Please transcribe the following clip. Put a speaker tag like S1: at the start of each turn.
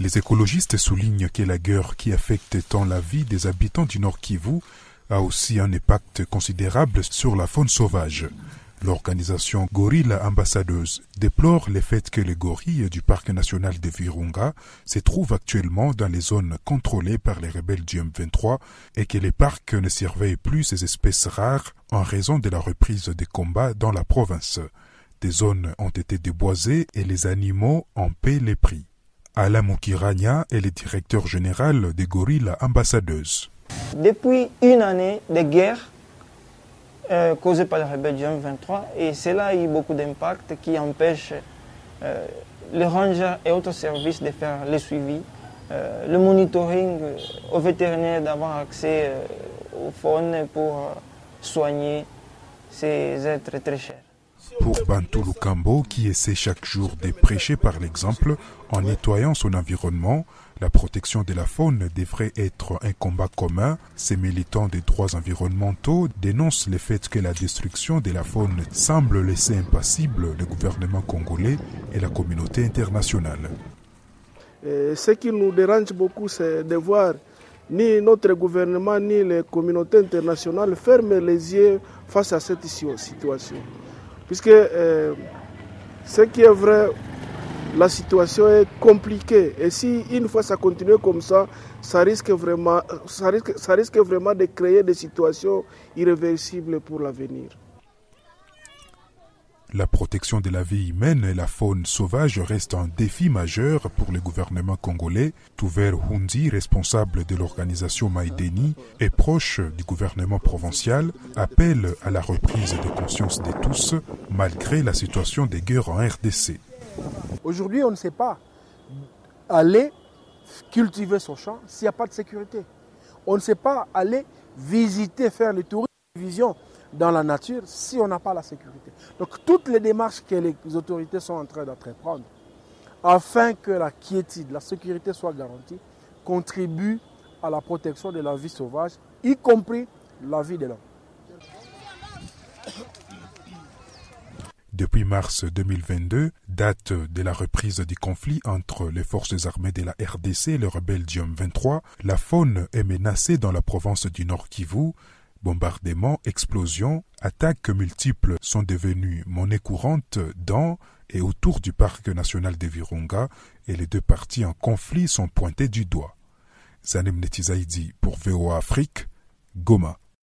S1: Les écologistes soulignent que la guerre qui affecte tant la vie des habitants du Nord Kivu a aussi un impact considérable sur la faune sauvage. L'organisation Gorilla Ambassadeuse déplore le fait que les gorilles du parc national de Virunga se trouvent actuellement dans les zones contrôlées par les rebelles du M23 et que les parcs ne surveillent plus ces espèces rares en raison de la reprise des combats dans la province. Des zones ont été déboisées et les animaux en paient les prix. Alain Mukirania est le directeur général des Gorilla Ambassadeuses.
S2: Depuis une année de guerre, euh, causée par la rébellion 23 et cela a eu beaucoup d'impact qui empêche euh, les rangers et autres services de faire le suivi, euh, le monitoring aux vétérinaires d'avoir accès aux faunes pour soigner ces êtres très chers.
S1: Pour Bantou Lukambo, qui essaie chaque jour de prêcher par l'exemple en nettoyant son environnement, la protection de la faune devrait être un combat commun. Ces militants des droits environnementaux dénoncent le fait que la destruction de la faune semble laisser impassible le gouvernement congolais et la communauté internationale.
S3: ce qui nous dérange beaucoup, c'est de voir ni notre gouvernement ni les communautés internationales fermer les yeux face à cette situation. Puisque euh, ce qui est vrai, la situation est compliquée. Et si une fois ça continue comme ça, ça risque vraiment, ça risque, ça risque vraiment de créer des situations irréversibles pour l'avenir.
S1: La protection de la vie humaine et la faune sauvage reste un défi majeur pour le gouvernement congolais. Touver Hundi, responsable de l'organisation Maïdeni et proche du gouvernement provincial, appelle à la reprise de conscience de tous malgré la situation des guerres en RDC.
S4: Aujourd'hui, on ne sait pas aller cultiver son champ s'il n'y a pas de sécurité. On ne sait pas aller visiter, faire le tourisme, vision dans la nature si on n'a pas la sécurité. Donc toutes les démarches que les autorités sont en train d'entreprendre afin que la quiétude, la sécurité soit garantie, contribuent à la protection de la vie sauvage, y compris la vie de l'homme.
S1: Depuis mars 2022, date de la reprise du conflit entre les forces armées de la RDC et le rebelle Diom 23, la faune est menacée dans la province du Nord Kivu. Bombardements, explosions, attaques multiples sont devenues monnaie courante dans et autour du parc national de Virunga et les deux parties en conflit sont pointées du doigt. Zanem Netizaidi pour VOA Afrique, Goma.